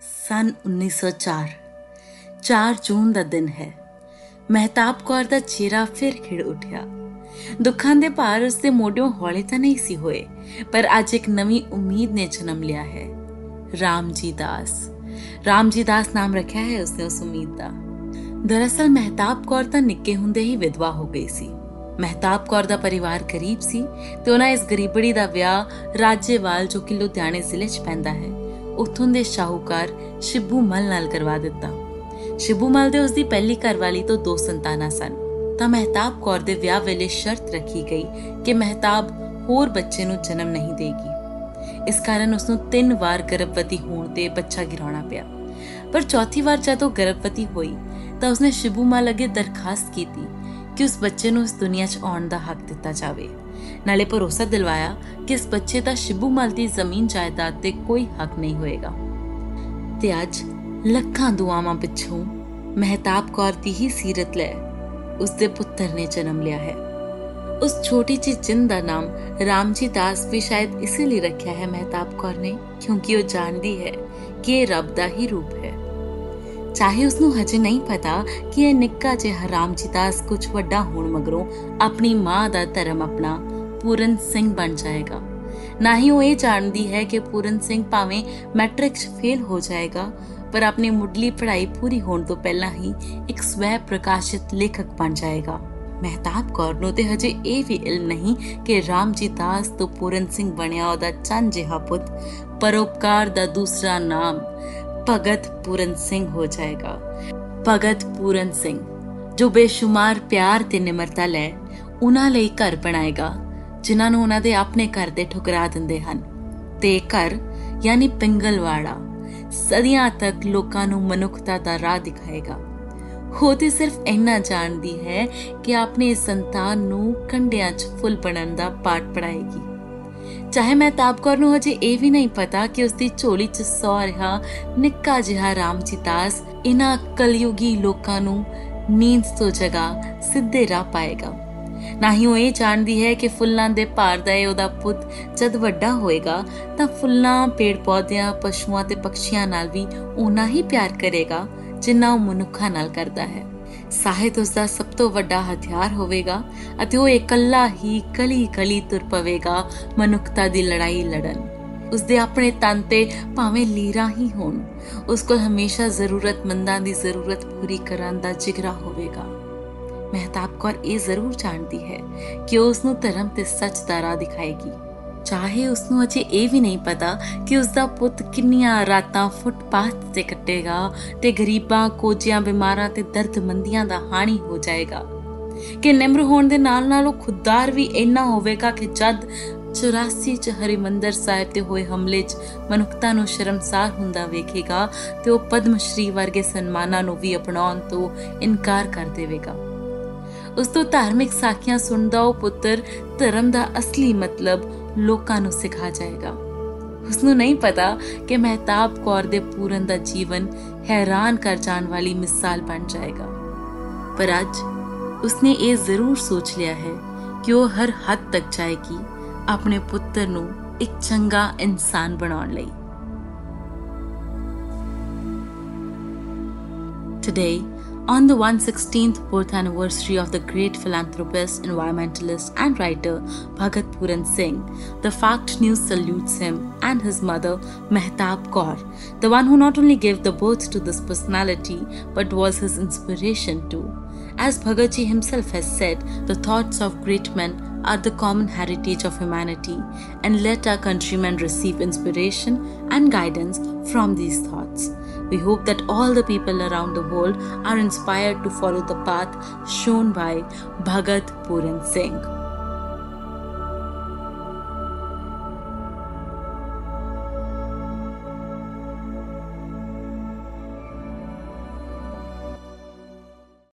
ਸਨ 1904 4 ਜੂਨ ਦਾ ਦਿਨ ਹੈ। ਮਹਿਤਾਬ ਕੌਰ ਦਾ ਚਿਹਰਾ ਫਿਰ ਖਿੜ ਉੱਠਿਆ। ਦੁੱਖਾਂ ਦੇ ਭਾਰ ਉਸ ਦੇ ਮੋਢਿਓਂ ਹੌਲੇ ਤਾਂ ਨਹੀਂ ਸੀ ਹੋਏ, ਪਰ ਅੱਜ ਇੱਕ ਨਵੀਂ ਉਮੀਦ ਨੇ ਜਨਮ ਲਿਆ ਹੈ। ਰਾਮਜੀ ਦਾਸ। ਰਾਮਜੀ ਦਾਸ ਨਾਮ ਰੱਖਿਆ ਹੈ ਉਸਨੇ ਉਸ ਉਮੀਦ ਦਾ। ਦਰਅਸਲ ਮਹਿਤਾਬ ਕੌਰ ਤਾਂ ਨਿੱਕੇ ਹੁੰਦੇ ਹੀ ਵਿਧਵਾ ਹੋ ਗਈ ਸੀ। ਮਹਿਤਾਬ ਕੌਰ ਦਾ ਪਰਿਵਾਰ ਗਰੀਬ ਸੀ ਤੇ ਉਹਨਾਂ ਇਸ ਗਰੀਬੜੀ ਦਾ ਵਿਆਹ ਰਾਜੇਵਾਲ ਜੋ ਕਿ ਲੁਧਿਆਣੇ ਜ਼ਿਲ੍ਹੇ 'ਚ ਪੈਂਦਾ ਹੈ। ਉੱਥੋਂ ਦੇ ਸ਼ਾਹੂਕਾਰ ਸ਼ਿਬੂ ਮਲ ਨਾਲ ਕਰਵਾ ਦਿੱਤਾ। ਸ਼ਿਬੂ ਮਲ ਦੇ ਉਸ ਦੀ ਪਹਿਲੀ ਘਰਵਾਲੀ ਤੋਂ ਦੋ ਸੰਤਾਨਾਂ ਸਨ। ਤਾਂ ਮਹਿਤਾਬ ਕੌਰ ਦੇ ਵਿਆਹ ਵੇਲੇ ਸ਼ਰਤ ਰੱਖੀ ਗਈ ਕਿ ਮਹਿਤਾਬ ਹੋਰ ਬੱਚੇ ਨੂੰ ਜਨਮ ਨਹੀਂ ਦੇਗੀ। ਇਸ ਕਾਰਨ ਉਸ ਨੂੰ ਤਿੰਨ ਵਾਰ ਗਰਭਵਤੀ ਹੋਣ ਤੇ ਬੱਚਾ ਗਿਰਾਉਣਾ ਪਿਆ। ਪਰ ਚੌਥੀ ਵਾਰ ਜਦੋਂ ਗਰਭਵਤੀ ਹੋਈ ਤਾਂ ਉਸਨੇ ਸ਼ਿਬੂ ਮਲ ਅੱਗੇ ਦਰਖਾਸਤ ਕੀਤੀ ਕਿ ਉਸ ਬੱਚੇ ਨੂੰ ਇਸ ਦੁਨੀਆ 'ਚ ਆਉਣ ਦਾ ਹੱਕ ਦਿੱਤਾ ਜਾਵੇ। ਨਾਲੇ ਭਰੋਸਾ ਦਿਲਵਾਇਆ ਕਿ ਇਸ ਬੱਚੇ ਦਾ ਸ਼ਿਬੂ ਦੀ ਜ਼ਮੀਨ ਜਾਇਦਾਦ ਤੇ ਕੋਈ ਹੱਕ ਨਹੀਂ ਹੋਏਗਾ। ਤੇ ਅੱਜ ਲੱਖਾਂ ਦੁਆਵਾਂ ਪਿੱਛੋਂ ਮਹਿਤਾਬ ਕੌਰ ਦੀ ਹੀ ਸੀਰਤ ਲੈ ਉਸ ਦੇ ਪੁੱਤਰ ਨੇ ਜਨਮ ਲਿਆ ਹੈ। ਉਸ ਛੋਟੀ ਜਿਹੀ ਜਿੰਦ ਦਾ ਨਾਮ ਰਾਮਜੀ ਦਾਸ ਵੀ ਸ਼ਾਇਦ ਇਸੇ ਲਈ ਰੱਖਿਆ ਹੈ ਮਹਿਤਾਬ ਕੌਰ ਨੇ, ਕਿਉਂਕਿ ਉਹ ਜਾਣਦੀ ਹੈ ਕਿ ਇਹ ਰੱਬ ਦਾ ਹੀ ਰੂਪ ਹੈ। ਚਾਹੇ ਉਸ ਨੂੰ ਹਜੇ ਨਹੀਂ ਪਤਾ ਕਿ ਇਹ ਨਿੱਕਾ ਜਿਹਾ ਰਾਮਜੀ ਦਾਸ ਕੁਝ ਵੱਡਾ ਹੋਣ ਮਗਰੋਂ ਆਪਣੀ ਮਾਂ ਦਾ ਧਰਮ ਆਪਣਾ ਪੂਰਨ ਸਿੰਘ ਬਣ ਜਾਏਗਾ। ਨਾ ਹੀ ਉਹ ਇਹ ਜਾਣਦੀ ਹੈ ਕਿ ਪੂਰਨ ਸਿੰਘ ਭਾਵੇਂ ਮੈਟ੍ਰਿਕ 'ਚ ਫੇਲ ਹੋ ਜਾਏਗਾ, ਪਰ ਆਪਣੀ ਮੁੱਢਲੀ ਪੜ੍ਹਾਈ ਪੂਰੀ ਹੋਣ ਤੋਂ ਪਹਿਲਾਂ ਹੀ ਇੱਕ ਸਵੈ ਪ੍ਰਕਾਸ਼ਿਤ ਲੇਖਕ ਬਣ ਜਾਏਗਾ। ਮਹਿਤਾਬ ਕੌਰ ਨੂੰ ਤੇ ਹਜੇ ਇਹ ਵੀ ਇਲਮ ਨਹੀਂ ਕਿ ਰਾਮਜੀ ਦਾਸ ਤੋਂ ਪੂਰਨ ਸਿੰਘ ਬਣਿਆ ਉਹਦਾ ਚੰਨ ਜਿਹਾ ਪੁੱਤ, ਪਰਉਪਕਾਰ ਦਾ ਦੂਸਰਾ ਨਾਮ ਭਗਤ ਪੂਰਨ ਸਿੰਘ ਹੋ ਜਾਏਗਾ। ਭਗਤ ਪੂਰਨ ਸਿੰਘ, ਜੋ ਬੇਸ਼ੁਮਾਰ ਪਿਆਰ ਤੇ ਨਿਮਰਤਾ ਲੈ ਉਹਨਾਂ ਲਈ ਘਰ ਬਣਾਏਗਾ, ਜਿਨ੍ਹਾਂ ਨੂੰ ਉਹਨਾਂ ਦੇ ਆਪਣੇ ਘਰ ਦੇ ਠੁਕਰਾ ਦਿੰਦੇ ਹਨ। ਤੇ ਘਰ, ਯਾਨੀ ਪਿੰਗਲਵਾੜਾ, ਸਦੀਆਂ ਤੱਕ ਲੋਕਾਂ ਨੂੰ ਮਨੁੱਖਤਾ ਦਾ ਰਾਹ ਦਿਖਾਏਗਾ। ਉਹ ਤੇ ਸਿਰਫ ਇੰਨਾ ਜਾਣਦੀ ਹੈ ਕਿ ਆਪਣੇ ਸੰਤਾਨ ਨੂੰ ਕੰਡਿਆਂ 'ਚ ਫੁੱਲ ਬਣਨ ਦਾ ਪਾਠ ਪੜਾਏਗੀ ਚਾਹੇ ਮੈਂ ਤਾਬਕੌਰ ਨੂੰ ਹਜੇ ਇਹ ਵੀ ਨਹੀਂ ਪਤਾ ਕਿ ਉਸ ਦੀ ਝੋਲੀ 'ਚ ਸੌ ਰਿਹਾ ਨਿੱਕਾ ਜਿਹਾ ਰਾਮਜੀ ਦਾਸ ਇਹਨਾਂ ਕਲਯੁਗੀ ਲੋਕਾਂ ਨੂੰ ਨੀਂਦ ਤੋਂ ਜਗਾ ਸਿੱਧੇ ਰਾਹ ਪਾਏਗਾ। ਨਾ ਹੀ ਉਹ ਇਹ ਜਾਣਦੀ ਹੈ ਕਿ ਫੁੱਲਾਂ ਦੇ ਭਾਰ ਦਾ ਇਹ ਉਹਦਾ ਪੁੱਤ ਜਦ ਵੱਡਾ ਹੋਏਗਾ ਤਾਂ ਫੁੱਲਾਂ ਪੇੜ ਪੌਦਿਆਂ ਪਸ਼ੂਆਂ ਤੇ ਪੰਛੀਆਂ ਨਾਲ ਵੀ ਉਨਾ ਹੀ ਪਿਆਰ ਕਰੇਗਾ ਜਿੰਨਾ ਉਹ ਮਨੁੱਖਾਂ ਨਾਲ ਕਰਦਾ ਹੈ। ਸਾਹਿਤ ਉਸ ਦਾ ਸਭ ਤੋਂ ਵੱਡਾ ਹਥਿਆਰ ਹੋਵੇਗਾ ਅਤੇ ਉਹ ਇਕੱਲਾ ਹੀ ਕਲੀ ਕਲੀ ਤੁਰ ਪਵੇਗਾ, ਮਨੁੱਖਤਾ ਦੀ ਲੜਾਈ ਲੜਨ। ਉਸ ਦੇ ਆਪਣੇ ਤਨ ਤੇ ਭਾਵੇਂ ਲੀਰਾ ਹੀ ਹੋਣ, ਉਸ ਕੋਲ ਹਮੇਸ਼ਾ ਜ਼ਰੂਰਤਮੰਦਾਂ ਦੀ ਜ਼ਰੂਰਤ ਪੂਰੀ ਕਰਨ ਦਾ ਜਿਗਰਾ ਹੋਵੇਗਾ। ਮਹਿਤਾਬ ਕੌਰ ਇਹ ਜ਼ਰੂਰ ਜਾਣਦੀ ਹੈ ਕਿ ਉਸ ਨੂੰ ਧਰਮ ਤੇ ਸੱਚ ਦਾ ਰਾਹ ਦਿਖਾਏਗੀ। ਚਾਹੇ ਉਸ ਨੂੰ ਅਜੇ ਇਹ ਵੀ ਨਹੀਂ ਪਤਾ ਕਿ ਉਸ ਦਾ ਪੁੱਤ ਕਿੰਨੀਆਂ ਰਾਤਾਂ ਫੁੱਟਪਾਥ ਤੇ ਕੱਟੇਗਾ ਤੇ ਗਰੀਬਾਂ ਕੋਜਿਆਂ ਬਿਮਾਰਾਂ ਤੇ ਦਰਦਮੰਦੀਆਂ ਦਾ ਹਾਣੀ ਹੋ ਜਾਏਗਾ। ਕਿ ਨਿਮਰ ਹੋਣ ਦੇ ਨਾਲ ਨਾਲ ਉਹ ਖੁੱਦਾਰ ਵੀ ਇੰਨਾ ਹੋਵੇਗਾ ਕਿ ਜਦ 84 ਚ ਹਰਿਮੰਦਰ ਸਾਹਿਬ ਤੇ ਹੋਏ ਹਮਲੇ 'ਚ ਮਨੁੱਖਤਾ ਨੂੰ ਸ਼ਰਮਸਾਰ ਹੁੰਦਾ ਵੇਖੇਗਾ ਤੇ ਉਹ ਪਦਮ ਸ਼੍ਰੀ ਵਰਗੇ ਸਨਮਾਨਾਂ ਨੂੰ ਵੀ ਅਪਣਾਉਣ ਤੋਂ ਇਨਕਾਰ ਕਰ ਦੇਵੇਗਾ। ਉਸ ਤੋਂ ਧਾਰਮਿਕ ਸਾਖੀਆਂ ਸੁਣਦਾ ਉਹ ਪੁੱਤਰ ਧਰਮ ਦਾ ਅਸਲੀ ਮਤਲਬ ਲੋਕਾਂ ਨੂੰ ਸਿਖਾ ਜਾਏਗਾ। ਉਸ ਨੂੰ ਨਹੀਂ ਪਤਾ ਕਿ ਮਹਿਤਾਬ ਕੌਰ ਦੇ ਪੂਰਨ ਦਾ ਜੀਵਨ ਹੈਰਾਨ ਕਰ ਜਾਣ ਵਾਲੀ ਮਿਸਾਲ ਬਣ ਜਾਏਗਾ। ਪਰ ਅੱਜ ਉਸਨੇ ਇਹ ਜ਼ਰੂਰ ਸੋਚ ਲਿਆ ਹੈ ਕਿ ਉਹ ਹਰ ਹੱਦ ਤੱਕ ਜਾਏਗੀ ਆਪਣੇ ਪੁੱਤਰ ਨੂੰ ਇੱਕ ਚੰਗਾ ਇਨਸਾਨ ਬਣਾਉਣ ਲਈ। Today, on the 116th birth anniversary of the great philanthropist, environmentalist, and writer Bhagat Puran Singh, the Fact News salutes him and his mother Mehtab Kaur, the one who not only gave the birth to this personality but was his inspiration too. As Bhagatji himself has said, the thoughts of great men are the common heritage of humanity, and let our countrymen receive inspiration and guidance from these thoughts. We hope that all the people around the world are inspired to follow the path shown by Bhagat Puran Singh.